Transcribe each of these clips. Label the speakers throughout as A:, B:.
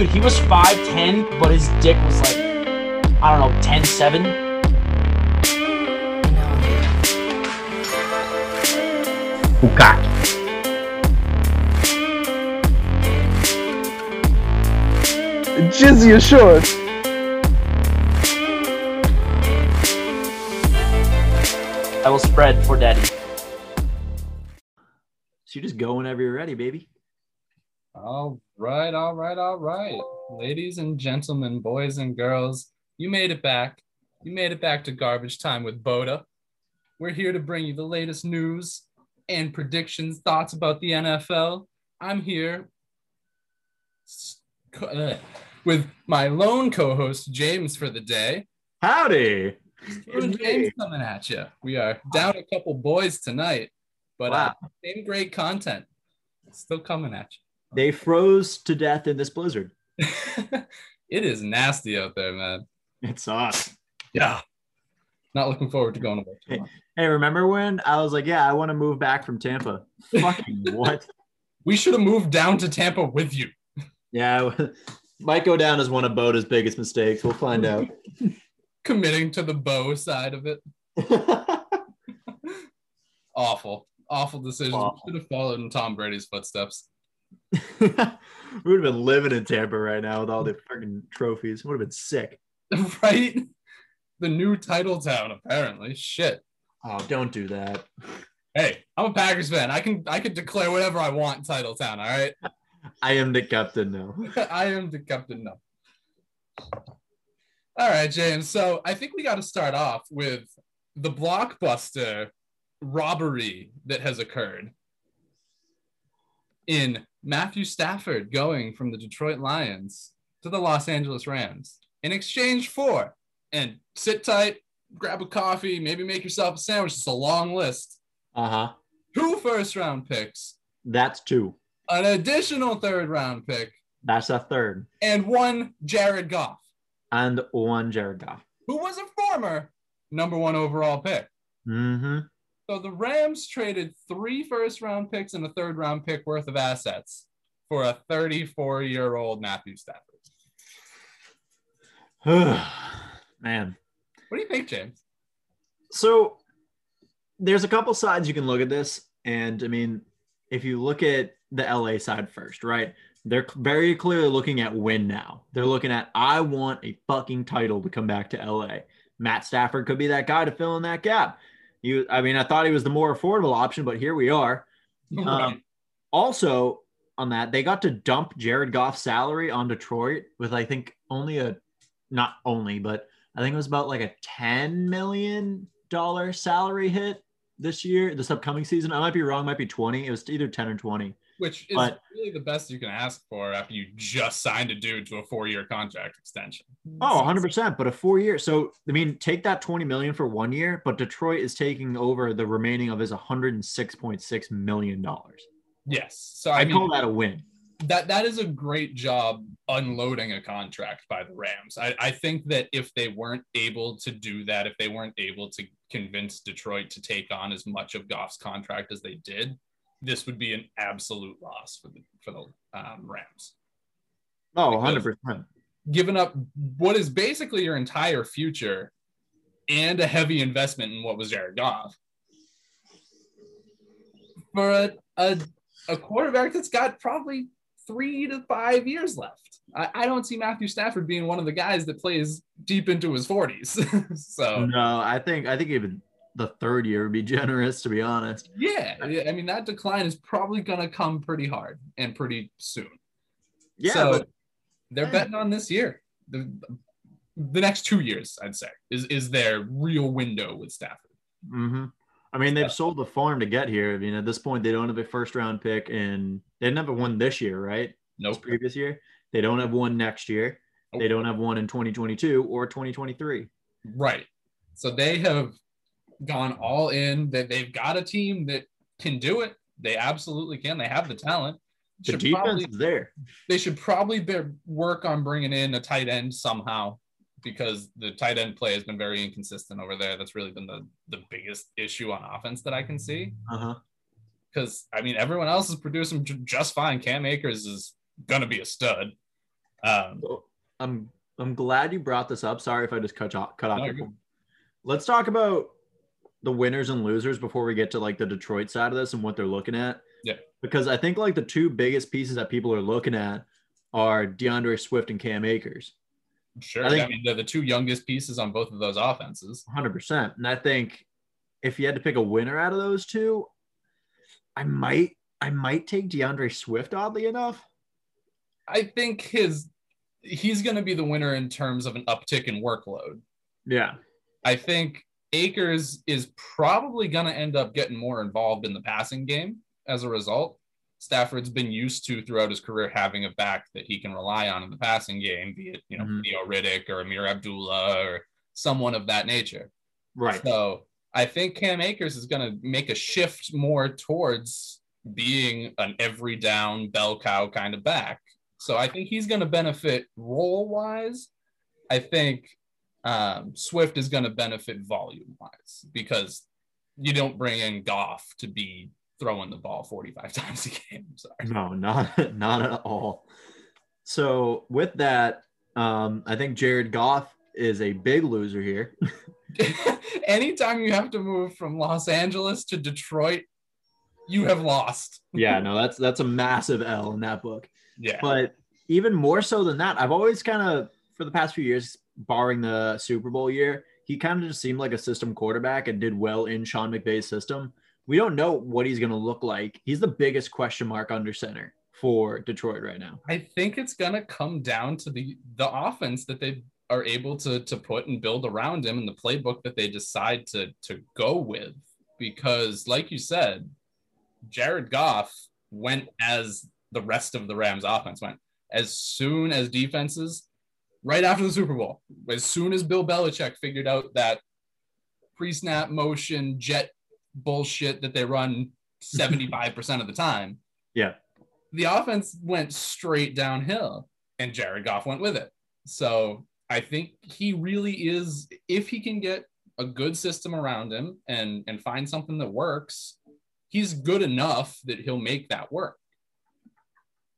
A: dude, he was 5'10, but his dick was like, I don't know, 10'7.
B: Bukaki.
C: Jizzy short.
A: I will spread for daddy.
B: So you just go whenever you're ready, baby.
D: All right, all right, all right. Ladies and gentlemen, boys and girls, you made it back. You made it back to garbage time with Boda. We're here to bring you the latest news and predictions, thoughts about the NFL. I'm here s- co- uh, with my lone co-host James for the day.
B: Howdy.
D: Drew and James coming at you. We are down a couple boys tonight, but uh, same great content still coming at
B: They froze to death in this blizzard.
D: it is nasty out there, man.
B: It's sucks.
D: Yeah. Not looking forward to going away. tomorrow.
B: Hey, remember when I was like, yeah, I want to move back from Tampa? Fucking what?
D: We should have moved down to Tampa with you.
B: Yeah, might go down as one of Boda's biggest mistakes. We'll find out.
D: Committing to the bow side of it. Awful. Awful decisions.
B: Awful.
D: We should have followed in Tom Brady's footsteps.
B: we would have been living in Tampa right now with all the freaking trophies. Would have been sick.
D: right? The new title town, apparently. Shit.
B: Oh, don't do that.
D: Hey, I'm a Packers fan. I can I can declare whatever I want title town, all right?
B: I am the captain now.
D: I am the captain now. All right, James. So I think we got to start off with the blockbuster robbery that has occurred in Matthew Stafford going from the Detroit Lions to the Los Angeles Rams in exchange for, and sit tight, grab a coffee, maybe make yourself a sandwich. It's a long list.
B: Uh huh.
D: Two first round picks,
B: That's two.
D: an additional third round pick,
B: That's a third.
D: and one Jared Goff.
B: And one Jared Goff.
D: who was a former number one overall pick.
B: Mm-hmm.
D: So the Rams traded three first round picks and a third round pick worth of assets for a 34 year old Matthew Stafford.
B: Man.
D: What do you think, James?
B: So there's a couple sides you can look at this. And I mean, if you look at the LA side first, right? They're very clearly looking at win now. They're looking at, I want a fucking title to come back to LA. Matt Stafford could be that guy to fill in that gap. You, I mean, I thought he was the more affordable option, but here we are. Um, also, on that, they got to dump Jared Goff's salary on Detroit with, I think, only a, not only, but I think it was about like a $10 million salary hit this year, this upcoming season. I might be wrong, might be 20. It was either 10 or 20.
D: Which is
B: but-
D: really the best you can ask for after you just signed a dude to a four year contract extension.
B: Oh, 100%. But a four year. So, I mean, take that 20 million for one year, but Detroit is taking over the remaining of his $106.6 million.
D: Yes. So
B: I
D: I mean,
B: call that a win.
D: that that is a great job unloading a contract by the Rams. I, I think that if they weren't able to do that, if they weren't able to convince Detroit to take on as much of Goff's contract as they did, this would be an absolute loss for the for the um, Rams.
B: Oh, 100%.
D: Giving up what is basically your entire future and a heavy investment in what was Jared Goff for a, a, a quarterback that's got probably three to five years left. I, I don't see Matthew Stafford being one of the guys that plays deep into his 40s. so,
B: No, I think I think even the third year would be generous, to be honest.
D: yeah, yeah, I mean, that decline is probably going to come pretty hard and pretty soon.
B: Yeah,
D: so
B: but
D: they're betting on this year. The, the next two years, I'd say, is, is their real window with Stafford.
B: hmm I mean, they've sold the farm to get here. I mean, at this point, they don't have a first round pick, and they didn't have one this year, right? No.
D: Nope.
B: previous year. They don't have one next year. They don't have one in 2022 or 2023.
D: Right. So they have gone all in. That they've got a team that can do it. They absolutely can. They have the talent.
B: The
D: Should
B: defense
D: probably,
B: is there.
D: they should probably be, work on bringing in a tight end somehow because the tight end play has been very inconsistent over there. That's really been the, the biggest issue on offense that I can see.
B: Uh huh.
D: Because, I mean, everyone else is producing just fine. Cam Akers is going to be a stud. Um,
B: I'm I'm glad you brought this up. Sorry if I just cut off cut off
D: No,
B: your. Let's talk about the winners and losers before we get to like the Detroit side of this and what they're looking at.
D: Yeah.
B: Because I think like the two biggest pieces that people are looking at are DeAndre Swift and Cam Akers.
D: sure.
B: I
D: I,
B: think-
D: mean, they're the two youngest pieces on both of those offenses.
B: 100%. And I think if you had to pick a winner out of those two, I might I might take DeAndre Swift oddly enough.
D: I think his he's going to be the winner in terms of an uptick in workload.
B: Yeah.
D: I think Akers is probably going to end up getting more involved in the passing game as a result. Stafford's been used to throughout his career having a back that he can rely on in the passing game, be it you know
B: Mhm.
D: Theo Riddick or Ameer Abdullah or someone of that nature.
B: Right.
D: So I think Cam Akers is going to make a shift more towards being an every down bell cow kind of back. So I think he's going to benefit role wise. I think um, Swift is going to benefit volume wise because you don't bring in Goff to be throwing the ball 45 times a game. Sorry.
B: No, not not at all. So with that, um, I think Jared Goff is a big loser here.
D: Anytime you have to move from Los Angeles to Detroit, you have lost.
B: yeah, no, that's that's a massive L in that book.
D: Yeah.
B: But even more so than that, I've always kind of for the past few years, barring the Super Bowl year, he kind of just seemed like a system quarterback and did well in Sean McVay's system. We don't know what he's going to look like. He's the biggest question mark under center for Detroit right now.
D: I think it's gonna come down to the the offense that they are able to to put and build around him and the playbook that they decide to to go with. Because, like you said, Jared Goff went as the rest of the Rams offense went. As soon as defenses, right after the Super Bowl, as soon as Bill Belichick figured out that pre-snap motion jet bullshit that they run 75% of the time,
B: Yeah.
D: the offense went straight downhill and Jared Goff went with it. So I think he really is, if he can get a good system around him and, and find something that works, he's good enough that he'll make that work.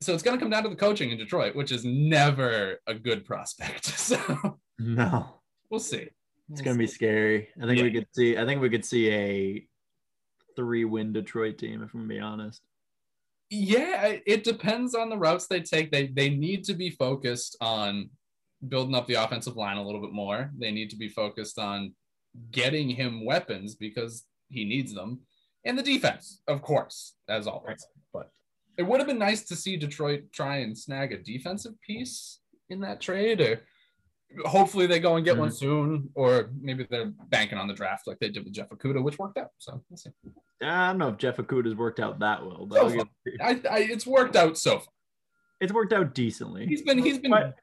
D: So it's going to come down to the coaching in Detroit, which is never a good prospect. So
B: No.
D: we'll see.
B: It's gonna be scary. I think
D: Yeah.
B: we could see. I think we could see a three-win Detroit team. If I'm gonna be honest.
D: Yeah, it- it depends on the routes they take. They they need to be focused on building up the offensive line a little bit more. They need to be focused on getting him weapons because he needs them. And the defense, of course, as always. But it would have been nice to see Detroit try and snag a defensive piece in that trade or hopefully they go and get one soon or maybe they're banking on the draft like they did with Jeff Okudah, which worked out. So we'll see.
B: I don't know if Jeff Okudah's worked out that well, but
D: So I, I it's worked out so far.
B: it's worked out decently.
D: He's been he's been
B: But-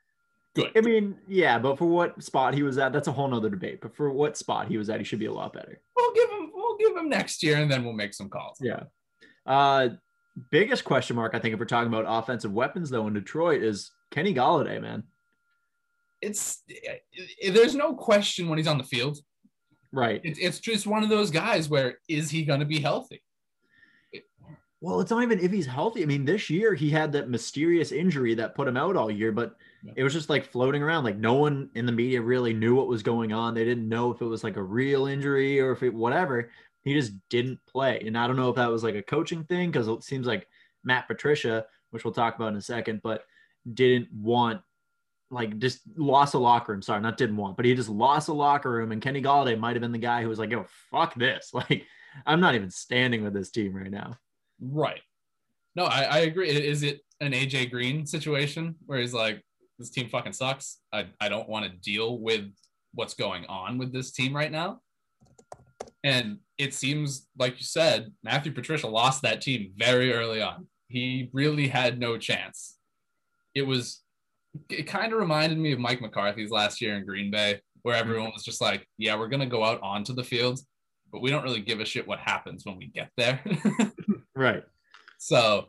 D: good.
B: I mean, yeah, but for what spot he was at, that's a whole nother debate. But for what spot he was at, he should be a lot better.
D: We'll give him we'll give him next year and then we'll make some calls.
B: Yeah. Uh, biggest question mark, I think, if we're talking about offensive weapons, though, in Detroit is Kenny Golladay, man.
D: It's it, there's no question when he's on the field.
B: Right.
D: It, it's just one of those guys where is he going to be healthy?
B: Well, it's not even if he's healthy. I mean, this year he had that mysterious injury that put him out all year, but
D: Yeah.
B: it was just like floating around. Like no one in the media really knew what was going on. They didn't know if it was like a real injury or if it whatever. He just didn't play. And I don't know if that was like a coaching thing because it seems like Matt Patricia, which we'll talk about in a second, but didn't want like just lost a locker room. Sorry, not didn't want, but he just lost a locker room. And Kenny Golladay might have been the guy who was like, yo, fuck this. Like, I'm not even standing with this team right now.
D: Right. No, I, I agree. Is it an AJ Green situation where he's like, this team fucking sucks. I, I don't want to deal with what's going on with this team right now. And it seems like you said, Matthew Patricia lost that team very early on. He really had no chance. It was, it kind of reminded me of Mike McCarthy's last year in Green Bay, where everyone was just like, yeah, we're going to go out onto the field, but we don't really give a shit what happens when we get there.
B: Right.
D: So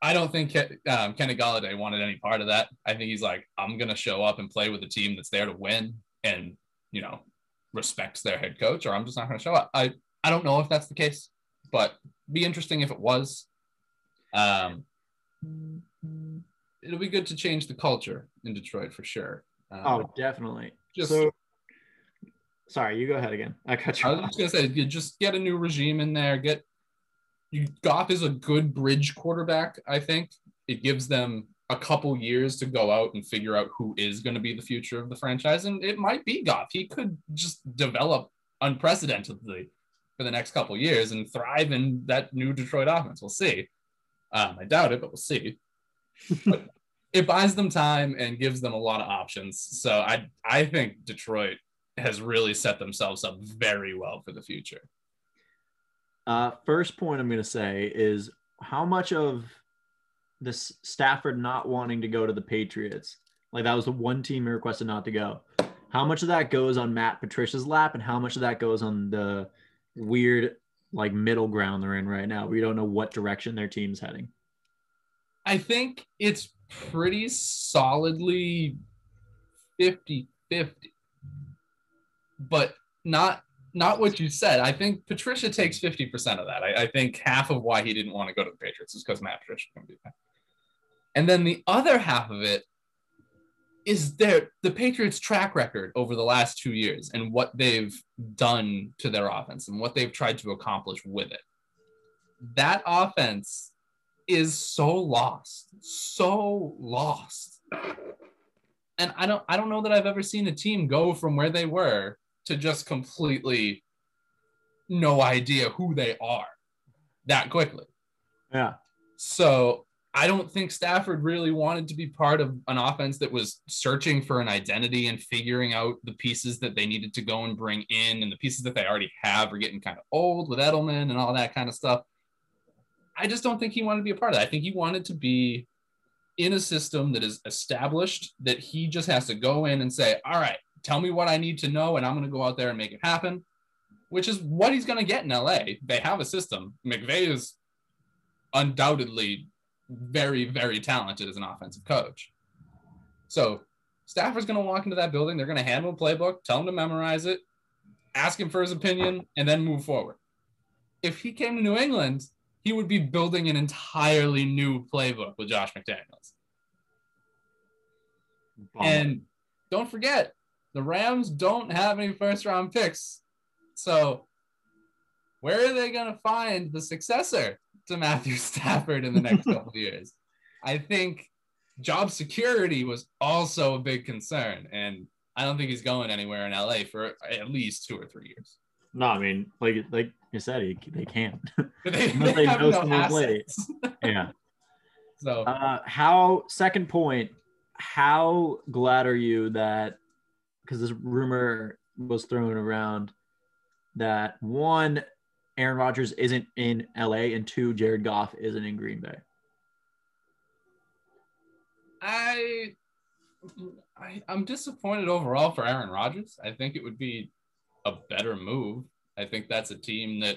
D: I don't think um, Kenny Golladay wanted any part of that. I think he's like, I'm going to show up and play with a team that's there to win and, you know, respects their head coach, or I'm just not going to show up. I, I don't know if that's the case, but be interesting if it was. Um, it'll be good to change the culture in Detroit for sure. Um,
B: Oh, definitely.
D: Just-
B: so, sorry, you go ahead again. I cut you
D: I was
B: off.
D: just gonna say, you just get a new regime in there. Get you. Goff is a good bridge quarterback. I think it gives them a couple years to go out and figure out who is going to be the future of the franchise, and it might be Goff. He could just develop unprecedentedly for the next couple years and thrive in that new Detroit offense. We'll see. Um, I doubt it, but we'll see. but it buys them time and gives them a lot of options. So I I think Detroit has really set themselves up very well for the future.
B: Uh, first point I'm going to say is how much of this Stafford not wanting to go to the Patriots, like that was the one team he requested not to go. How much of that goes on Matt Patricia's lap, and how much of that goes on the weird like middle ground they're in right now? We don't know what direction their team's heading.
D: I think it's pretty solidly 50 50, but not. Not what you said. I think Patricia takes 50% of that. I, I think half of why he didn't want to go to the Patriots is because Matt Patricia can be back. And then the other half of it is their the Patriots track record over the last two years and what they've done to their offense and what they've tried to accomplish with it. That offense is so lost, so lost. And I don't I don't know that I've ever seen a team go from where they were to just completely no idea who they are that quickly.
B: Yeah.
D: So I don't think Stafford really wanted to be part of an offense that was searching for an identity and figuring out the pieces that they needed to go and bring in, and the pieces that they already have are getting kind of old with Edelman and all that kind of stuff. I just don't think he wanted to be a part of that. I think he wanted to be in a system that is established that he just has to go in and say, All right, tell me what I need to know, and I'm going to go out there and make it happen, which is what he's going to get in LA. They have a system. McVay is undoubtedly very, very talented as an offensive coach. So Stafford's going to walk into that building. They're going to hand him a playbook, tell him to memorize it, ask him for his opinion, and then move forward. If he came to New England, he would be building an entirely new playbook with Josh McDaniels. And don't forget, the Rams don't have any first round picks. So where are they going to find the successor to Matthew Stafford in the next couple of years? I think job security was also a big concern. And I don't think he's going anywhere in LA for at least two or three years.
B: no, I mean, like like you said, he, they can't.
D: But they, they
B: they
D: have no assets.
B: yeah.
D: So
B: Uh, how second point? How glad are you that because this rumor was thrown around that one, Aaron Rodgers isn't in LA, and two, Jared Goff isn't in Green Bay.
D: I, I I'm disappointed overall for Aaron Rodgers. I think it would be a better move. I think that's a team that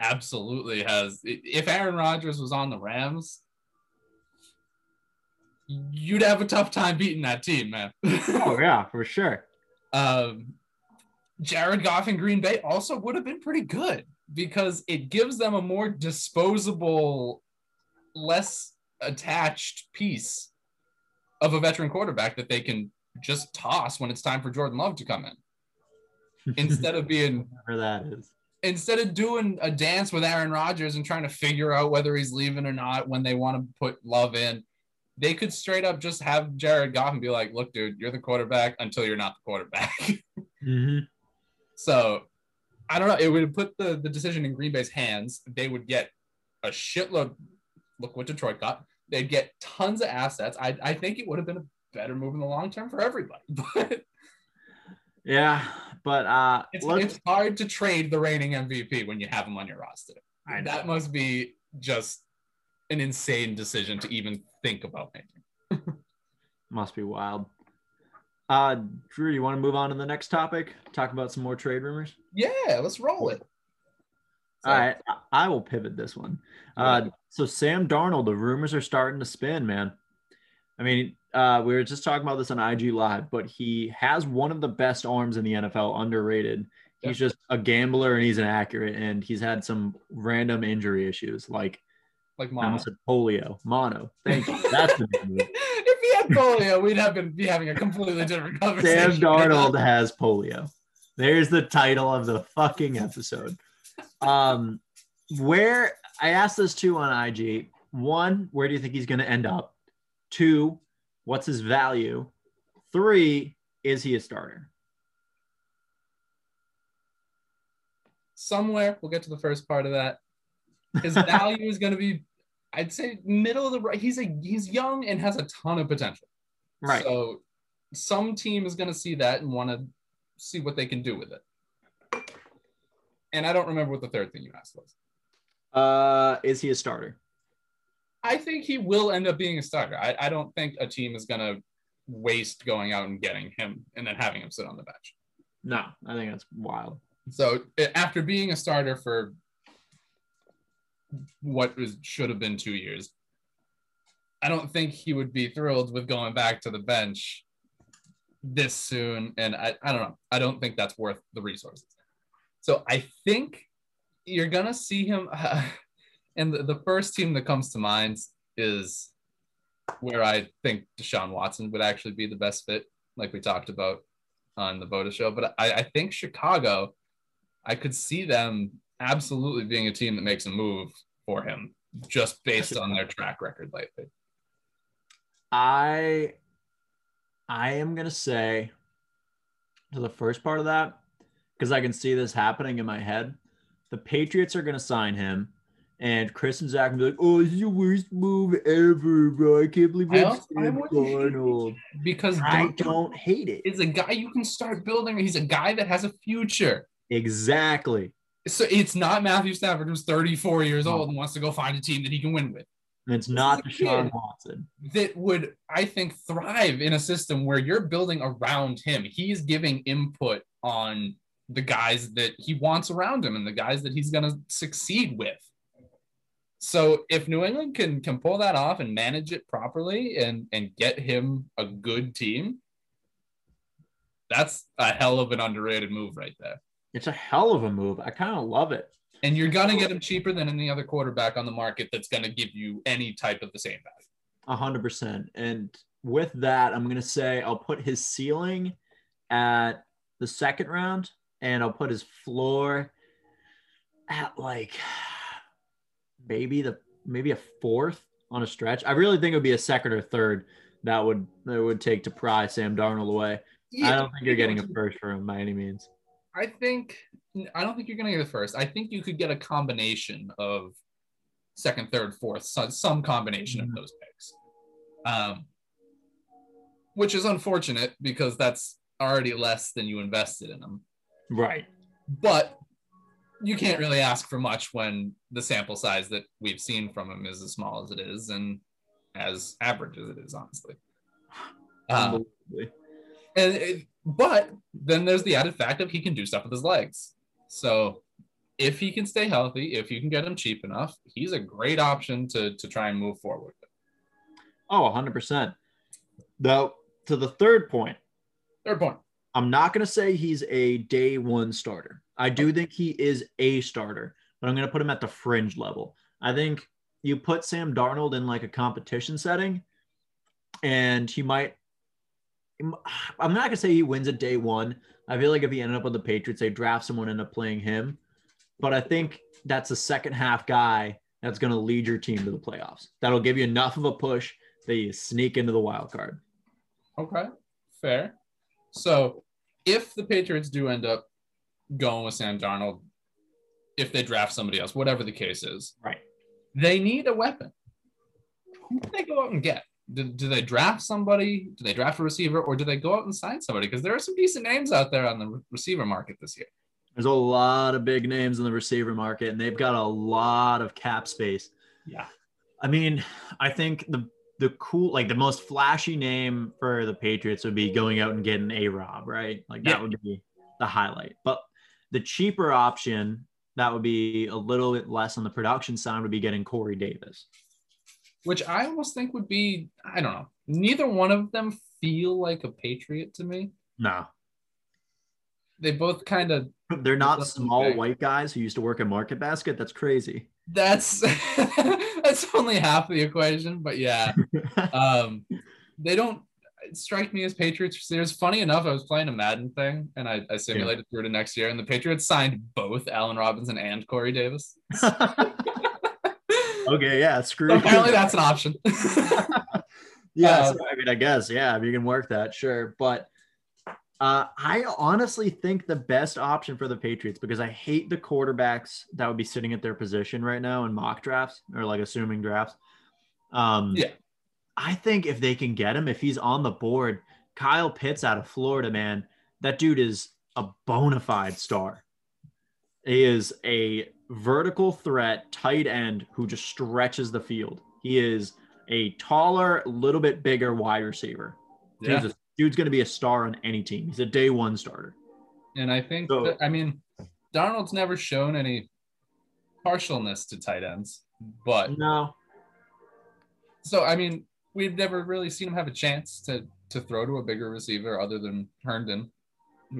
D: absolutely has. If Aaron Rodgers was on the Rams, you'd have a tough time beating that team, man.
B: Oh yeah, for sure.
D: um, Jared Goff in Green Bay also would have been pretty good because it gives them a more disposable, less attached piece of a veteran quarterback that they can just toss when it's time for Jordan Love to come in instead of being
B: Whatever that is.
D: instead of doing a dance with Aaron Rodgers and trying to figure out whether he's leaving or not when they want to put Love in, they could straight up just have Jared Goff and be like, "Look, dude, you're the quarterback until you're not the quarterback."
B: Mm-hmm.
D: So I don't know. It would put the, the decision in Green Bay's hands. They would get a shitload. Look what Detroit got. They'd get tons of assets. I, I think it would have been a better move in the long term for everybody. But
B: Yeah, but uh,
D: it's, it's hard to trade the reigning MVP when you have him on your roster. That must be just an insane decision to even think about making.
B: must be wild. Uh, Drew, you want to move on to the next topic? Talk about some more trade rumors.
D: Yeah, let's roll it. So,
B: All right, I- will pivot this one. Uh, so Sam Darnold, the rumors are starting to spin, man. I mean, uh, we were just talking about this on IG Live, but he has one of the best arms in the NFL, underrated. He's just a gambler and he's inaccurate, and he's had some random injury issues. Like
D: like
B: I
D: mono.
B: almost said polio, mono. Thank you. That's the name of it.
D: if he had polio, we'd have been be having a completely different conversation. Sam.
B: Darnold has polio. There's the title of the fucking episode. Um, where I asked this two on IG. One, where do you think he's going to end up? Two, what's his value? Three, is he a starter?
D: Somewhere we'll get to the first part of that. His value is going to be, I'd say, middle of the right. He's a he's young and has a ton of potential.
B: Right.
D: So some team is going to see that and want to see what they can do with it. And I don't remember what the third thing you asked was.
B: uh, is he a starter?
D: I think he will end up being a starter. I, I don't think a team is going to waste going out and getting him and then having him sit on the bench.
B: No, I think that's wild.
D: So eh, after being a starter for what was, should have been two years, I don't think he would be thrilled with going back to the bench this soon. And I, I don't know. I don't think that's worth the resources. So I think you're going to see him. and the, the first team that comes to mind is where I think Deshaun Watson would actually be the best fit, like we talked about on the Boda show. But I, I think Chicago, I could see them absolutely being a team that makes a move for him just based on their track record lately.
B: I I am gonna say to the first part of that, because I can see this happening in my head. The Patriots are gonna sign him, and Chris and Zach will be like, "Oh, this is the worst move ever, bro! I can't believe
D: I
B: it's
D: also- I
B: Sam
D: wouldn't
B: Darnold."
D: Because
B: I
D: Don-
B: don't hate it.
D: is a guy you can start building. He's a guy that has a future.
B: Exactly.
D: So it's not Matthew Stafford who's 34 years old and wants to go find a team that he can win with.
B: And it's not
D: a
B: Deshaun. Watson.
D: That would, I think, thrive in a system where you're building around him. He's giving input on the guys that he wants around him and the guys that he's going to succeed with. So if New England can can pull that off and manage it properly and and get him a good team, that's a hell of an underrated move right there.
B: It's a hell of a move. I kind of love it.
D: And you're gonna get him cheaper than any other quarterback on the market that's gonna give you any type of the same value.
B: A hundred percent. And with that, I'm gonna say I'll put his ceiling at the second round, and I'll put his floor at like maybe the maybe a fourth on a stretch. I really think it would be a second or third that would that would take to pry Sam Darnold away. I don't think you're getting a first for him by any means.
D: I think I don't think you're gonna get a first. I think you could get a combination of second, third, fourth, so- some combination of
B: Mhm.
D: those picks. Um, which is unfortunate because that's already less than you invested in them.
B: Right.
D: But you can't really ask for much when the sample size that we've seen from him is as small as it is and as average as it is, honestly.
B: Unbelievably.
D: and it, but then there's the added fact of he can do stuff with his legs. So if he can stay healthy, if you can get him cheap enough, he's a great option to to try and move forward.
B: Oh, 100%. Though, to the third point.
D: point, Third point.
B: I'm not going to say he's a day one starter. I do think he is a starter, but I'm going to put him at the fringe level. I think you put Sam Darnold in like a competition setting, and he might. I'm not going to say he wins at day one. I feel like if he ended up with the Patriots, they draft someone, end up playing him. But I think that's a second half guy that's going to lead your team to the playoffs. That'll give you enough of a push that you sneak into the wild card.
D: Okay, fair. So if the Patriots do end up going with Sam Darnold, if they draft somebody else, whatever the case is,
B: Right.
D: they need a weapon. Who do they go out and get? Do, do they draft somebody? Do they draft a receiver, or do they go out and sign somebody? Because there are some decent names out there on the receiver market this year.
B: There's a lot of big names in the receiver market, and they've got a lot of cap space.
D: Yeah.
B: I mean, I think the the cool, like the most flashy name for the Patriots would be going out and getting a Rob, right? Like that
D: Yeah.
B: would be the highlight. But the cheaper option that would be a little bit less on the production side would be getting Corey Davis.
D: Which I almost think would be, I don't know. Neither one of them feel like a Patriot to me.
B: No,
D: They both kind of
B: they're not small
D: okay.
B: white guys who used to work at Market Basket. That's crazy.
D: That's that's only half the equation, but yeah. Um, they don't strike me as Patriots receivers. Funny enough, I was playing a Madden thing and I, I simulated through to next year, and the Patriots signed both Allen Robinson and Corey Davis.
B: Okay, yeah, screw.
D: So apparently, that's an option.
B: yeah,
D: uh,
B: so, I mean, I guess, yeah, if you can work that, sure. But uh, I honestly think the best option for the Patriots because I hate the quarterbacks that would be sitting at their position right now in mock drafts or like assuming drafts. Um,
D: Yeah.
B: I think if they can get him, if he's on the board, Kyle Pitts out of Florida, man, that dude is a bona fide star. He is a vertical threat tight end who just stretches the field. He is a taller, little bit bigger wide receiver.
D: yeah.
B: Dude's, a- dude's going to be a star on any team. He's a day one starter.
D: And I think,
B: So-
D: that, I mean, Darnold's never shown any partialness to tight ends, but
B: No,
D: so I mean, we've never really seen him have a chance to to throw to a bigger receiver other than Herndon.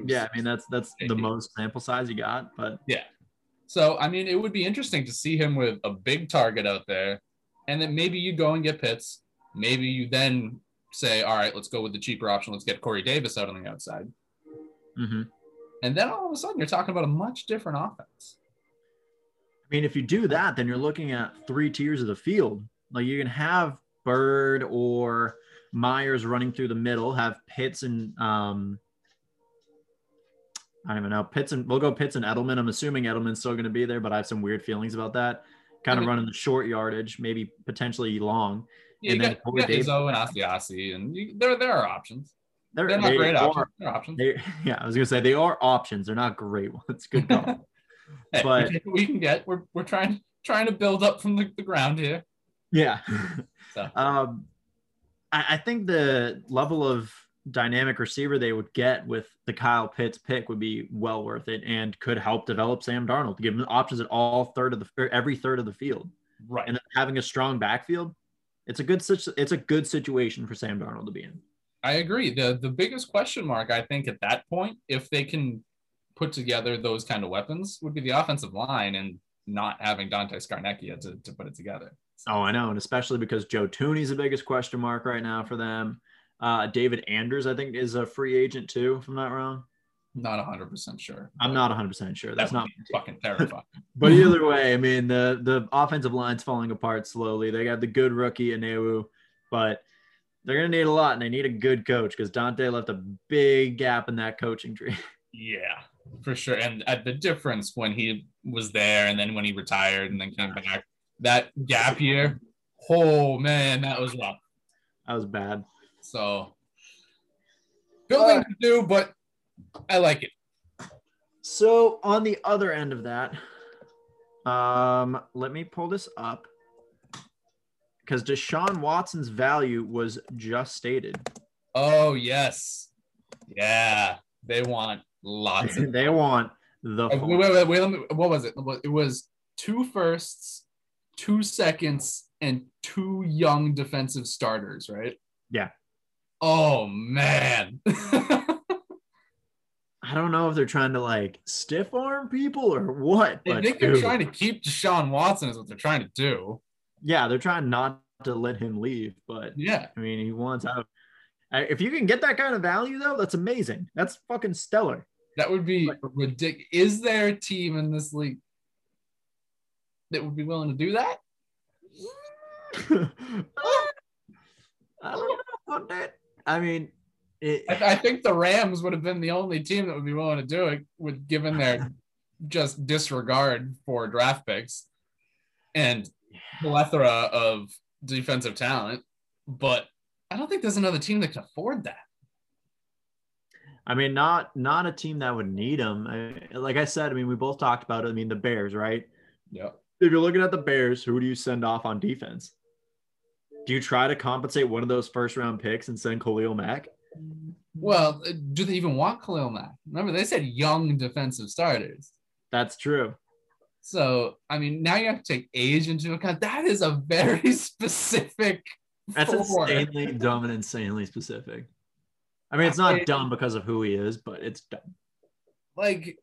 B: yeah, I mean that's that's the most sample size you got, but
D: So I mean, it would be interesting to see him with a big target out there, and then maybe you go and get Pitts. Maybe you then say, all right, let's go with the cheaper option. Let's get Corey Davis out on the outside,
B: mhm.
D: and then all of a sudden you're talking about a much different offense.
B: I mean, if you do that, then you're looking at three tiers of the field. Like you can have Byrd or Meyers running through the middle, have Pitts and um, I don't even know Pitts and we'll go Pitts and Edelman. I'm assuming Edelman's still going to be there, but I have some weird feelings about that. Kind of
D: Okay.
B: running the short yardage, maybe potentially long.
D: Yeah,
B: And
D: you
B: then
D: got, you got. And Asiasi, and you, there there are options.
B: They're,
D: They're not
B: they
D: great
B: are-
D: options. They're options.
B: They, yeah, I was gonna say they are options. They're not great ones. Good call.
D: Hey,
B: but-
D: we, can, we can get. We're, we're trying trying to build up from the, the ground here.
B: yeah.
D: So
B: Um, I, I think the level of dynamic receiver they would get with the Kyle Pitts pick would be well worth it and could help develop Sam Darnold, to give him options at all third of the every third of the field,
D: right.
B: and having a strong backfield. It's a good it's a good situation for Sam Darnold to be in.
D: I agree. The the biggest question mark I think at that point, if they can put together those kind of weapons, would be the offensive line and not having Dante Scarnecchia to, to put it together.
B: Oh, I know, and especially because Joe Thuney's the biggest question mark right now for them. Uh, David Andrews, I think, is a free agent too, if I'm not wrong.
D: Not hundred percent sure.
B: I'm not 100 percent sure. That's
D: That
B: not
D: fucking terrifying.
B: But either way, I mean the the offensive line's falling apart slowly. They got the good rookie Onwenu, but they're gonna need a lot, and they need a good coach because Dante left a big gap in that coaching tree.
D: yeah, for sure. And at the difference when he was there and then when he retired and then came back, that gap year, oh man, that was rough.
B: That was bad.
D: So building to do, but I like it.
B: So on the other end of that, um, let me pull this up because Deshaun Watson's value was just stated.
D: Oh yes, yeah. They want lots of.
B: they want the
D: Uh, Wait, wait, wait, wait, me, what was it? It was two firsts, two seconds, and two young defensive starters, right?
B: Yeah.
D: Oh man.
B: I don't know if they're trying to like stiff arm people or what.
D: I
B: but
D: think they're
B: dude.
D: trying to keep Deshaun Watson is what they're trying to do.
B: yeah, they're trying not to let him leave, but
D: Yeah.
B: I mean, he wants out. If you can get that kind of value, though, that's amazing. That's fucking stellar.
D: That would be ridiculous. Is there a team in this league that would be willing to do that?
B: I don't know about that. I mean, it,
D: I, I think the Rams would have been the only team that would be willing to do it, with given their just disregard for draft picks and plethora of defensive talent. But I don't think there's another team that can afford that.
B: I mean, not not a team that would need him. I, like I said, I mean, we both talked about it. I mean, the Bears, right?
D: Yeah.
B: If you're looking at the Bears, who do you send off on defense? Do you try to compensate one of those first round picks and send Khalil Mack?
D: Well, do they even want Khalil Mack? Remember, they said young defensive starters.
B: That's true.
D: So, I mean, now you have to take age into account. That is a very specific.
B: That's
D: four.
B: insanely dumb and insanely specific. I mean, it's
D: I-
B: not dumb because of who he is, but it's dumb.
D: Like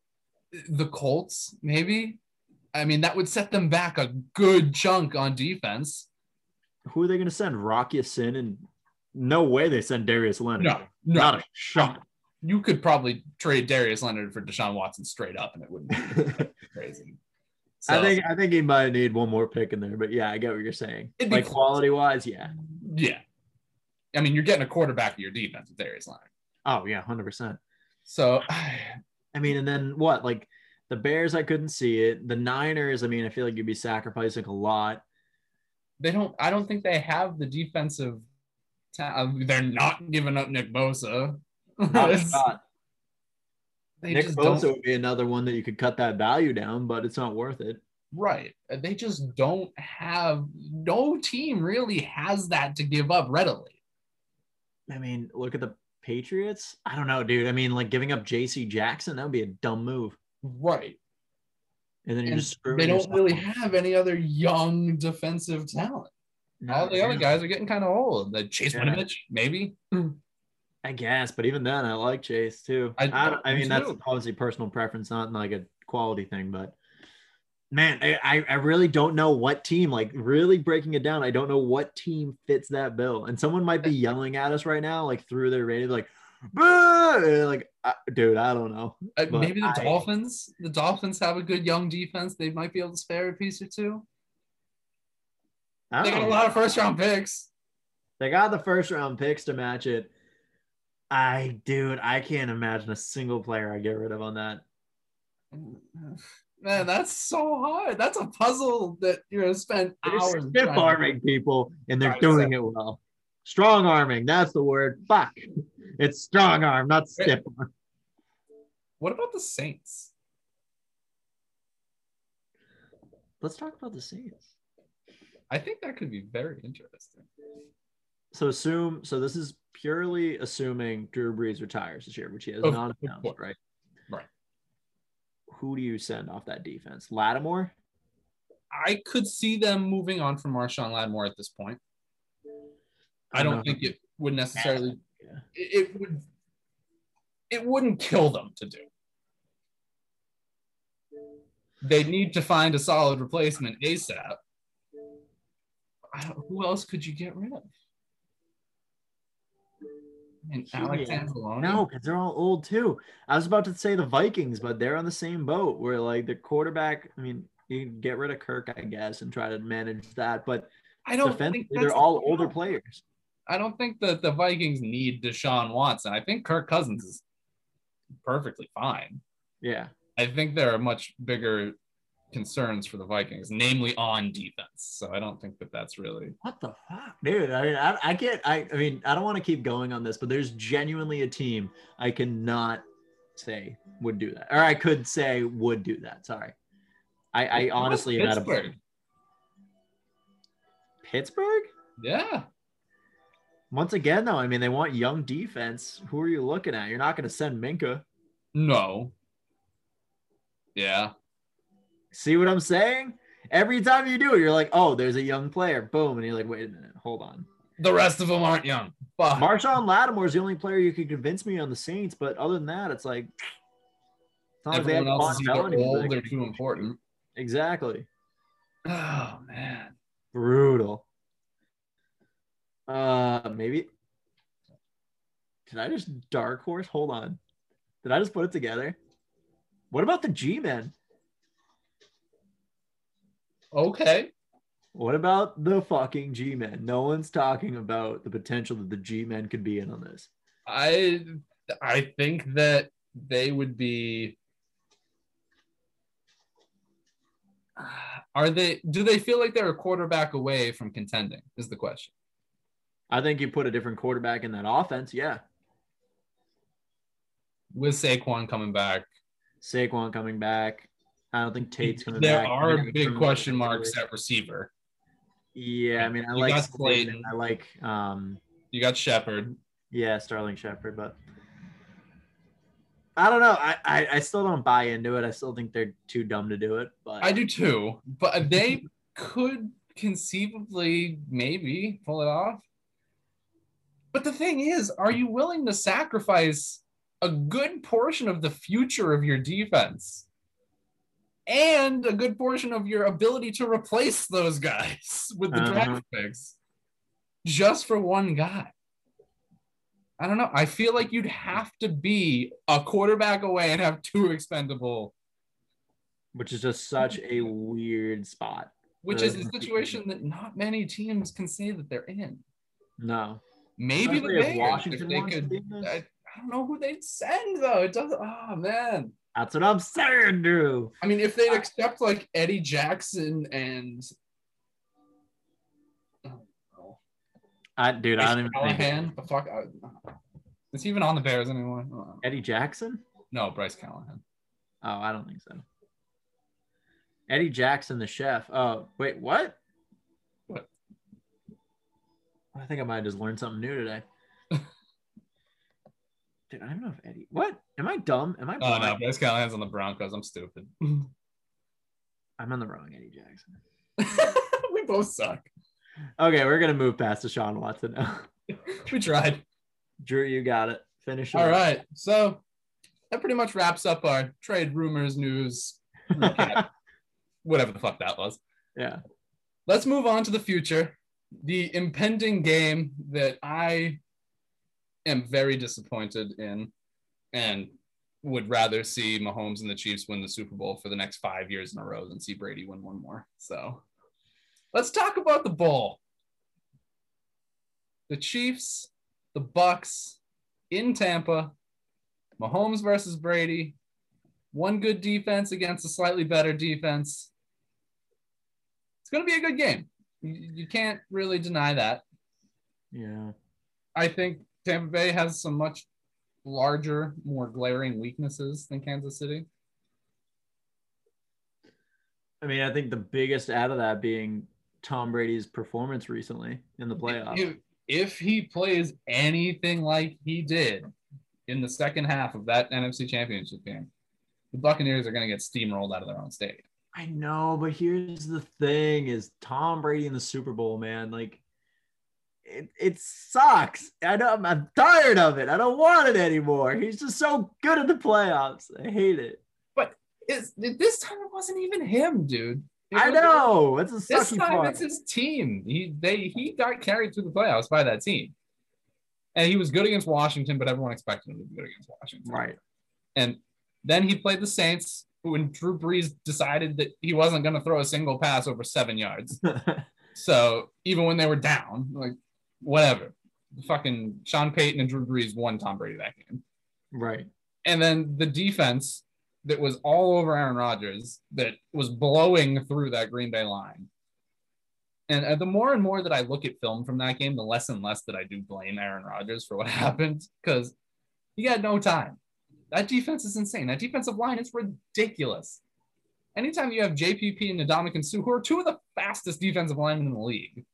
D: the Colts, maybe. I mean, that would set them back a good chunk on defense.
B: Who are they going to send? Rock Ya-Sin? And no way they send Darius Leonard.
D: No, no.
B: Not a shot.
D: You could probably trade Darius Leonard for Deshaun Watson straight up, and it wouldn't be crazy.
B: I think I think he might need one more pick in there, but yeah, I get what you're saying. Like quality wise, yeah.
D: yeah. I mean, you're getting a quarterback of your defense with Darius Leonard.
B: Oh yeah, hundred percent.
D: So
B: I mean, and then what? Like the Bears, I couldn't see it. The Niners, I mean, I feel like you'd be sacrificing a lot.
D: They don't. I don't think they have the defensive. Ta- uh, they're not giving up Nick Bosa.
B: Not
D: they
B: Nick
D: just
B: Bosa
D: don't.
B: would be another one that you could cut that value down, but it's not worth it.
D: Right. Uh, they just don't have. No team really has that to give up readily.
B: I mean, look at the Patriots. I don't know, dude. I mean, like giving up J.C. Jackson, that would be a dumb move.
D: Right.
B: And then you're
D: And
B: just
D: they don't
B: yourself
D: really have any other young defensive talent.
B: No,
D: All the other guys are getting kind of old. The Chase
B: Yeah.
D: Winovich, maybe. Hmm.
B: I guess, but even then, I like Chase too. I,
D: I-
B: don't- I
D: me
B: mean, that's
D: too.
B: obviously personal preference, not like a quality thing. But man, I, I- I really don't know what team. Like, really breaking it down, I don't know what team fits that bill. And someone might be yelling at us right now, like through their radio, like, "Boo!" like, I, dude, I don't know.
D: Uh, maybe the
B: I-
D: Dolphins. The Dolphins have a good young defense. They might be able to spare a piece or two.
B: I
D: They
B: don't
D: got a lot of first round picks.
B: They got the first round picks to match it. I, dude, I can't imagine a single player I get rid of on that.
D: Man, that's so hard. That's a puzzle that you're gonna spend
B: They're
D: hours.
B: stiff
D: trying to-
B: arming people, and they're
D: Trying to
B: doing it well. Strong arming, that's the word. Fuck. It's strong arm, not stiff arm.
D: What about the Saints?
B: Let's talk about the Saints.
D: I think that could be very interesting.
B: So assume so this is purely assuming Drew Brees retires this year, which he has
D: Of-
B: not announced, right?
D: Right.
B: Who do you send off that defense? Lattimore?
D: I could see them moving on from Marshon Lattimore at this point. I don't think it would necessarily.
B: Yeah.
D: It, would. It wouldn't kill them to do. They need to find a solid replacement ASAP. I don't, who else could you get rid of? And Alex Anzalone.
B: No, because they're all old too. I was about to say the Vikings, but they're on the same boat where like the quarterback. I mean, you can get rid of Kirk, I guess, and try to manage that. But
D: I don't think
B: they're all
D: problem.
B: older players.
D: I don't think that the Vikings need Deshaun Watson. I think Kirk Cousins is perfectly fine.
B: Yeah.
D: I think there are much bigger concerns for the Vikings, namely on defense. So I don't think that that's really.
B: What the fuck, dude? I mean, I, I can't. I, I mean, I don't want to keep going on this, but there's genuinely a team I cannot say would do that, or I could say would do that. Sorry, I, I honestly have had a
D: Pittsburgh.
B: Pittsburgh.
D: Yeah,
B: Once again, though, I mean, they want young defense. Who are you looking at? You're not going to send Minkah.
D: no. Yeah,
B: See what I'm saying? Every time you do it, you're like, oh, there's a young player. Boom. And you're like, wait a minute. Hold on.
D: the rest of them aren't young. But
B: Marshon Lattimore is the only player you could convince me on the Saints. But other than that, it's like, it's not like they
D: everyone
B: have
D: else is
B: Von
D: either old or too important.
B: Exactly.
D: Oh man,
B: Brutal. Uh, maybe. Did I just dark horse? Hold on. Did I just put it together? What about the G Men?
D: okay.
B: What about the fucking G Men? No one's talking about the potential that the G Men could be in on this.
D: I I think that they would be. Are they? Do they feel like they're a quarterback away from contending? Is the question.
B: I think you put a different quarterback in that offense. Yeah.
D: With Saquon coming back,
B: Saquon coming back. I don't think Tate's coming
D: there
B: back.
D: There
B: are
D: big question marks at receiver.
B: Yeah, I mean, I
D: You
B: like. Slayton. I like um
D: You got Shepard.
B: yeah, Sterling Shepard, but I don't know. I, I I still don't buy into it. I still think they're too dumb to do it. But
D: I do too, but they could conceivably maybe pull it off. But the thing is, are you willing to sacrifice a good portion of the future of your defense and a good portion of your ability to replace those guys with the
B: Uh-huh.
D: draft picks just for one guy. I don't know. I feel like you'd have to be a quarterback away and have two expendable,
B: which is just such a weird spot.
D: which is a situation that not many teams can say that they're in.
B: No.
D: Maybe the Bears,
B: Washington
D: they
B: wants to
D: could.
B: be this.
D: I, I don't know who they'd send though. It doesn't. Oh man.
B: That's what I'm saying, Drew.
D: I mean, if they'd accept like Eddie Jackson and oh,
B: I, dude, I don't even think
D: Callahan, the fuck, I, is he even on the Bears anymore? Oh,
B: Eddie Jackson.
D: No, Bryce Callahan.
B: Oh, I don't think so. Eddie Jackson, the chef. Oh, wait, what?
D: What?
B: I think I might have just learned something new today. Dude, I don't know if Eddie. What? Am I dumb? Am I?
D: Oh no,
B: blind?
D: Bryce Callahan's on the Broncos. I'm stupid.
B: I'm on the wrong Eddie Jackson.
D: we both suck.
B: Okay, we're gonna move past Deshaun Watson now.
D: We tried.
B: Drew, you got it. Finish. it
D: All
B: up.
D: right, so that pretty much wraps up our trade rumors news, whatever the fuck that was.
B: yeah.
D: Let's move on to the future. The impending game that I am very disappointed in and would rather see Mahomes and the Chiefs win the Super Bowl for the next five years in a row than see Brady win one more. So let's talk about the bowl. The Chiefs, the Bucs in Tampa, Mahomes versus Brady, one good defense against a slightly better defense it's going to be a good game. You, you can't really deny that.
B: Yeah.
D: I think Tampa Bay has some much larger, more glaring weaknesses than Kansas City.
B: I mean, I think the biggest out of that being Tom Brady's performance recently in the playoffs.
D: If, if he plays anything like he did in the second half of that NFC Championship game, the Buccaneers are going to get steamrolled out of their own stadium.
B: I know, but here's the thing: is Tom Brady in the Super Bowl, man? Like, it, it sucks. I know I'm, I'm tired of it. I don't want it anymore. He's just so good at the playoffs. I hate it.
D: It's, this time it wasn't even him, dude. It
B: I know. It's a
D: This time
B: part.
D: it's his team. He they he got carried through the playoffs by that team. And he was good against Washington, but everyone expected him to be good against Washington.
B: Right.
D: And then he played the Saints when Drew Brees decided that he wasn't going to throw a single pass over seven yards. So even when they were down, like whatever, fucking Sean Payton and Drew Brees won Tom Brady that game.
B: right.
D: And then the defense that was all over Aaron Rodgers that was blowing through that Green Bay line. And uh, the more and more that I look at film from that game, the less and less that I do blame Aaron Rodgers for what happened because he had no time. That defense is insane. That defensive line is ridiculous. Anytime you have JPP and Ndamukong Suh, who are two of the fastest defensive linemen in the league,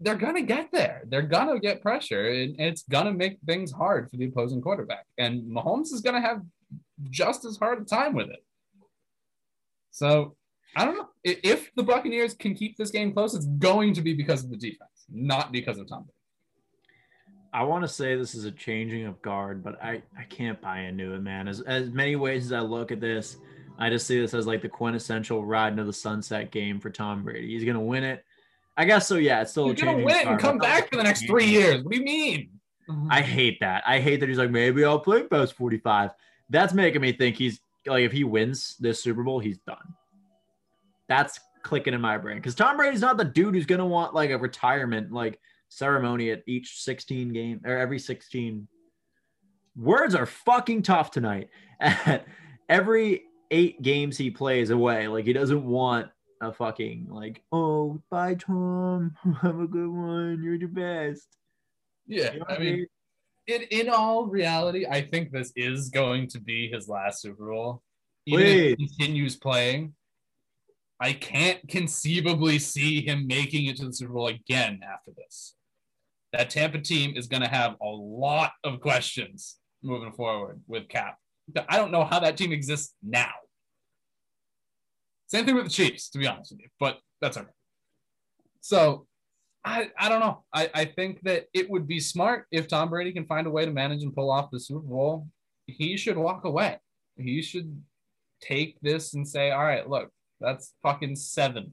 D: they're gonna get there. They're gonna get pressure, and it's gonna make things hard for the opposing quarterback. And Mahomes is gonna have just as hard a time with it. So I don't know if the Buccaneers can keep this game close. It's going to be because of the defense, not because of Tom Brady.
B: I want to say this is a changing of guard, but I, I can't buy into it, man. As as many ways as I look at this, I just see this as like the quintessential ride into the sunset game for Tom Brady. He's gonna win it. I guess so. Yeah, it's still
D: You're
B: a
D: gonna
B: changing
D: win and come back for the next three years. What do you mean? Mm-hmm.
B: I hate that. I hate that he's like maybe I'll play post forty five. That's making me think he's like if he wins this Super Bowl, he's done. That's clicking in my brain because Tom Brady's not the dude who's gonna want like a retirement like ceremony at each 16 game or every 16 words are fucking tough tonight. At every eight games he plays away like he doesn't want a fucking like oh bye tom. Have a good one. You're the best.
D: Yeah,
B: You know
D: I
B: what
D: mean, in in all reality, I think this is going to be his last Super Bowl. Even if he continues playing, I can't conceivably see him making it to the Super Bowl again after this. That Tampa team is going to have a lot of questions moving forward with Cap. I don't know how that team exists now. Same thing with the Chiefs, to be honest with you, but that's okay. So I, I don't know. I, I think that it would be smart if Tom Brady can find a way to manage and pull off the Super Bowl. He should walk away. He should take this and say, all right, look, that's fucking seven.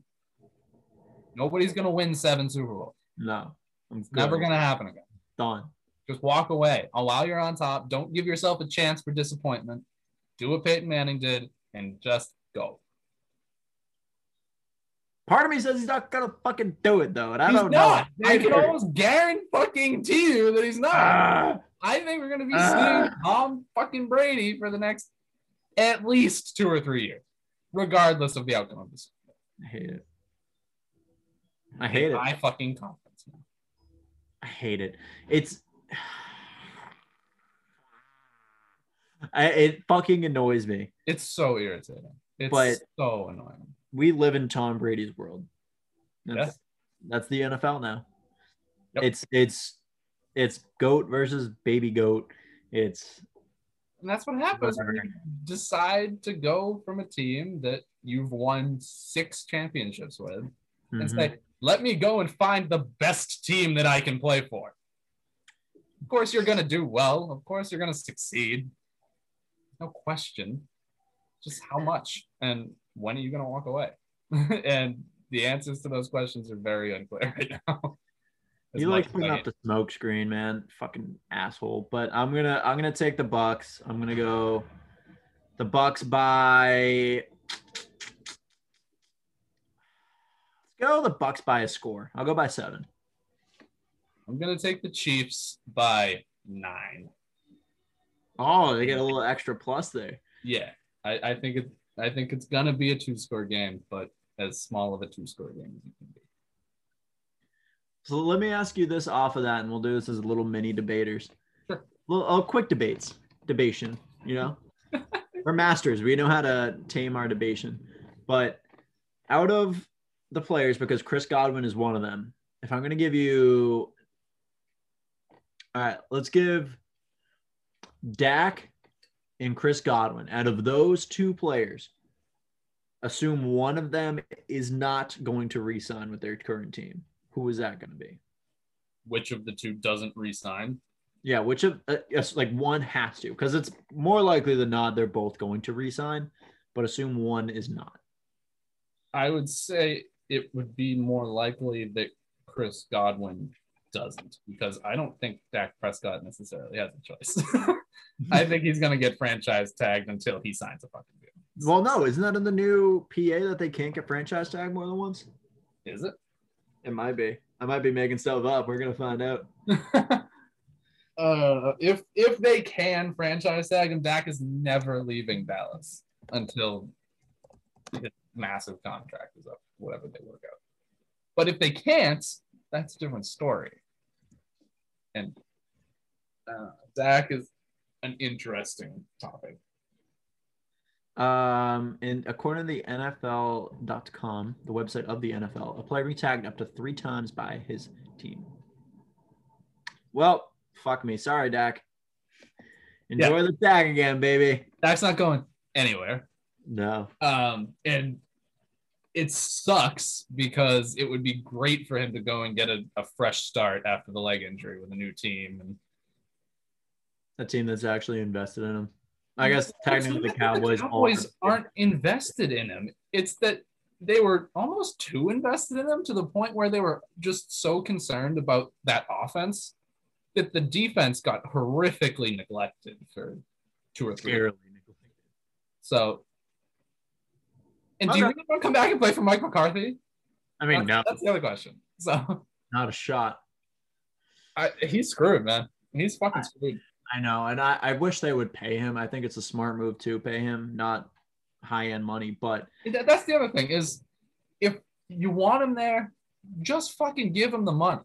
D: Nobody's gonna win seven Super Bowls.
B: No,
D: It's never gonna happen again.
B: done.
D: Just walk away. While you're on top. Don't give yourself a chance for disappointment. Do what Peyton Manning did and just go.
B: Part of me says he's not gonna fucking do it though, and I
D: he's
B: don't
D: not.
B: know.
D: I can almost guarantee you that he's not.
B: Ah,
D: I think we're gonna be
B: Ah.
D: seeing Tom fucking Brady for the next at least two or three years, regardless of the outcome of this.
B: I hate it. I hate it.
D: I fucking confidence.
B: I hate it. It's I, it fucking annoys me.
D: It's so irritating. It's
B: But-
D: so annoying.
B: We live in Tom Brady's world. That's,
D: Yeah.
B: that's the NFL now.
D: Yep.
B: It's it's it's goat versus baby goat. It's
D: And that's what happens when you decide to go from a team that you've won six championships with and
B: mhm.
D: say, let me go and find the best team that I can play for. Of course, you're going to do well. Of course, you're going to succeed. No question. Just how much and when are you going to walk away? and the answers to those questions are very unclear right now. As
B: He
D: much
B: likes putting up the smoke screen, man. Fucking asshole. But I'm gonna I'm gonna take the Bucs. I'm gonna go the Bucs by let's go the Bucs by a score. I'll go by seven.
D: I'm going to take the Chiefs by nine.
B: Oh, they get a little extra plus there.
D: Yeah, I, I think it. I think it's gonna be a two-score game, but as small of a two-score game as you can be.
B: So let me ask you this off of that, and we'll do this as a little mini debaters.
D: Sure.
B: Little oh, quick debates, debation. You know, we're masters. We know how to tame our debation. But out of the players, because Chris Godwin is one of them, if I'm going to give you, all right, let's give Dak and Chris Godwin. Out of those two players, assume one of them is not going to re-sign with their current team. Who is that going to be?
D: Which of the two doesn't re-sign?
B: Yeah, which of uh, yes, like one has to, because it's more likely than not they're both going to re-sign, but assume one is not.
D: I would say it would be more likely that Chris Godwin doesn't, because I don't think Dak Prescott necessarily has a choice. I think he's gonna get franchise tagged until he signs a fucking deal.
B: Well, no, isn't that in the new PA that they can't get franchise tag more than once?
D: Is it?
B: It might be. I might be making stuff up. We're gonna find out.
D: uh, if if they can franchise tag him, Dak is never leaving Dallas until his massive contract is up, whatever they work out. But if they can't, that's a different story. And uh, Dak is an interesting topic.
B: Um, and according to the NFL.com, the website of the NFL, a player retagged up to three times by his team. Well, fuck me. Sorry, Dak. Enjoy the tag again, baby.
D: Dak's not going anywhere.
B: No.
D: Um, and it sucks because it would be great for him to go and get a, a fresh start after the leg injury with a new team. And
B: A team that's actually invested in him. I guess technically the
D: It's not that
B: Cowboys,
D: The Cowboys
B: are-
D: aren't invested in him. It's that they were almost too invested in him to the point where they were just so concerned about that offense that the defense got horrifically neglected for two or three. years.
B: neglected.
D: So, and do you really want to come back and play for Mike McCarthy?
B: I mean, no,
D: that's, that's the other question. So,
B: not a shot.
D: I, he's screwed, man. He's fucking screwed.
B: I know, and I, I wish they would pay him. I think it's a smart move to pay him, not high end money. But
D: That- That's the other thing is, if you want him there, just fucking give him the money.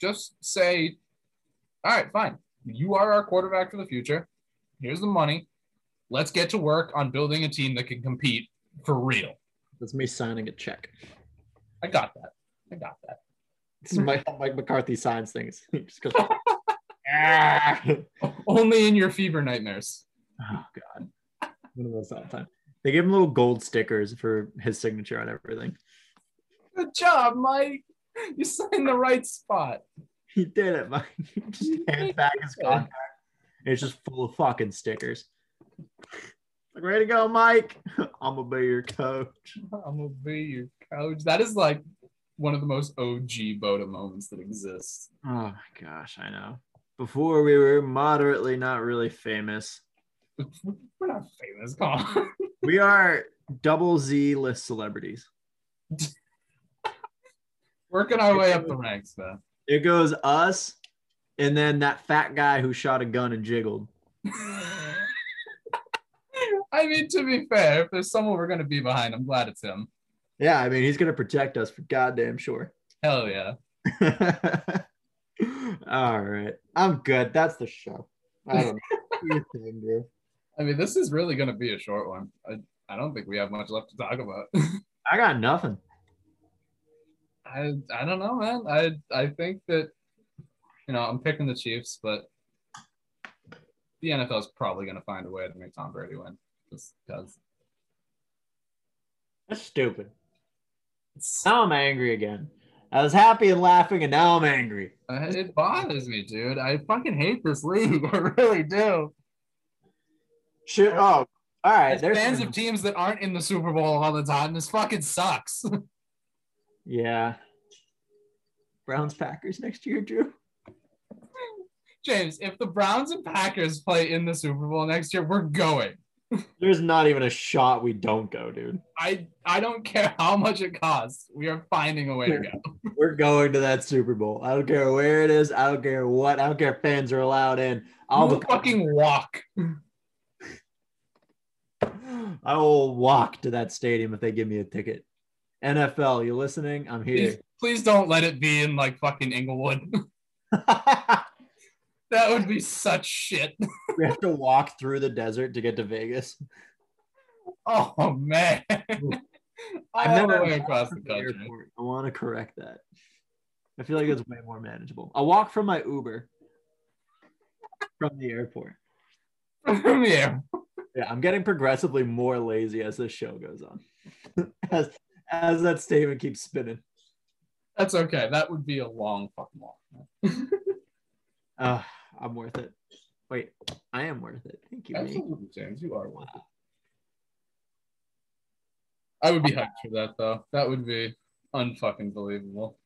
D: Just say, all right, fine. You are our quarterback for the future. Here's the money. Let's get to work on building a team that can compete for real.
B: that's me signing a check.
D: I got that. I got that.
B: This is Mike, Mike McCarthy signs things. He just goes, "Ah."
D: Only in your fever nightmares.
B: Oh God, one of those all the time. They give him little gold stickers for his signature on everything.
D: Good job, Mike. You signed the right spot.
B: He did it, Mike. He just hands back his contract. It's just full of fucking stickers. Like, way to go, Mike. I'm gonna be your coach.
D: I'm gonna be your coach. That is like one of the most OG Bota moments that exists.
B: Oh my gosh, I know. Before we were moderately not really famous.
D: We're not famous. Come on.
B: We are double Z list celebrities.
D: Working our way up the ranks, man.
B: It goes us and then that fat guy who shot a gun and jiggled.
D: I mean, to be fair, if there's someone we're gonna be behind, I'm glad it's him.
B: Yeah, I mean he's gonna protect us for goddamn sure.
D: Hell yeah.
B: All right. I'm good. That's the show. I don't know. Do your thing, Drew.
D: I mean, this is really gonna be a short one. I, I don't think we have much left to talk about.
B: I got nothing.
D: I I don't know, man. I I think that you know I'm picking the Chiefs, but the NFL is probably gonna find a way to make Tom Brady win, just because.
B: That's stupid. Now I'm angry again. I was happy and laughing, and now I'm angry.
D: Uh, it bothers me, dude. I fucking hate this league. I really do.
B: Shit. Oh, all right.
D: As
B: There's
D: fans
B: some-
D: of teams that aren't in the Super Bowl all the time, this fucking sucks.
B: yeah. Browns Packers next year, Drew.
D: James, if the Browns and Packers play in the Super Bowl next year, we're going.
B: There's not even a shot we don't go, dude.
D: I I don't care how much it costs. We are finding a way to go.
B: We're going to that Super Bowl. I don't care where it is. I don't care what. I don't care if fans are allowed in. I'll
D: We'll fucking walk.
B: I will walk to that stadium if they give me a ticket. NFL, you listening? I'm
D: Please,
B: here.
D: please don't let it be in like fucking Inglewood. that would be such shit.
B: we have to walk through the desert to get to Vegas.
D: Oh man. All
B: never
D: the way across the country.
B: airport. I want to correct that. I feel like it's way more manageable. I'll walk from my Uber from the airport.
D: From the air.
B: Yeah, I'm getting progressively more lazy as this show goes on. as as that statement keeps spinning.
D: That's okay. That would be a long fucking walk.
B: Uh, I'm worth it. Wait, I am worth it. Thank you.
D: Absolutely, James. You are worth it. I would be hyped for that though. That would be unfucking believable.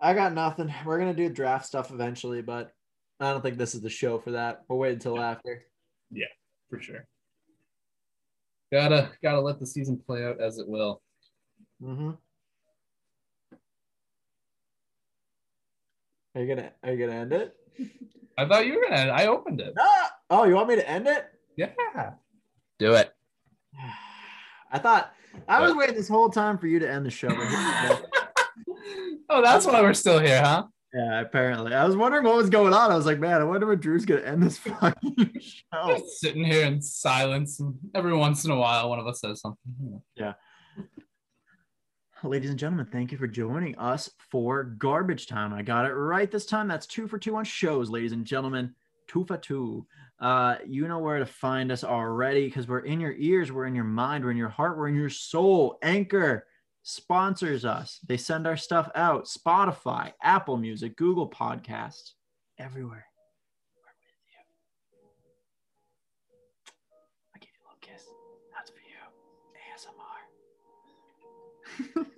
B: I got nothing. We're gonna do draft stuff eventually, but I don't think this is the show for that. We'll wait until after.
D: Yeah, for sure. Gotta gotta let the season play out as it will.
B: Mm-hmm. Are you gonna Are you gonna end it?
D: I thought you were gonna end it. I opened it.
B: Ah! Oh, you want me to end it?
D: Yeah. Do it.
B: I thought I was waiting this whole time for you to end the show. but here we go.
D: oh, that's why we're still here, huh?
B: yeah, apparently. I was wondering what was going on. I was like, man, I wonder when Drew's gonna end this fucking show.
D: Just sitting here in silence, and every once in a while, one of us says something.
B: Ladies and gentlemen, thank you for joining us for Garbage Time. I got it right this time. That's two for two on shows, ladies and gentlemen. Two for two. Uh, you know where to find us already because we're in your ears, we're in your mind, we're in your heart, we're in your soul. Anchor sponsors us. They send our stuff out. Spotify, Apple Music, Google Podcasts, everywhere. I give you a little kiss. That's for you. ASMR.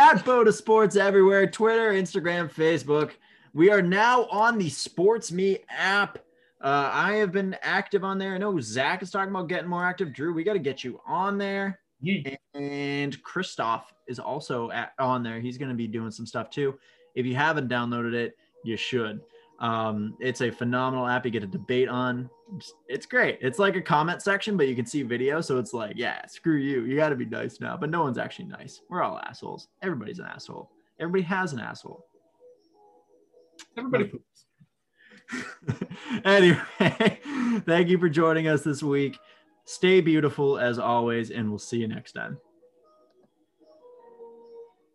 B: At Bota Sports everywhere Twitter, Instagram, Facebook. We are now on the Sports Me app. Uh, I have been active on there. I know Zach is talking about getting more active. Drew, we got to get you on there. And Christoph is also at, on there. He's going to be doing some stuff too. If you haven't downloaded it, you should. Um, it's a phenomenal app. You get a debate on. It's, it's great. It's like a comment section, but you can see video. So it's like, yeah, screw you. You got to be nice now. But no one's actually nice. We're all assholes. Everybody's an asshole. Everybody has an asshole.
D: Everybody poops.
B: anyway, thank you for joining us this week. Stay beautiful as always, and we'll see you next time.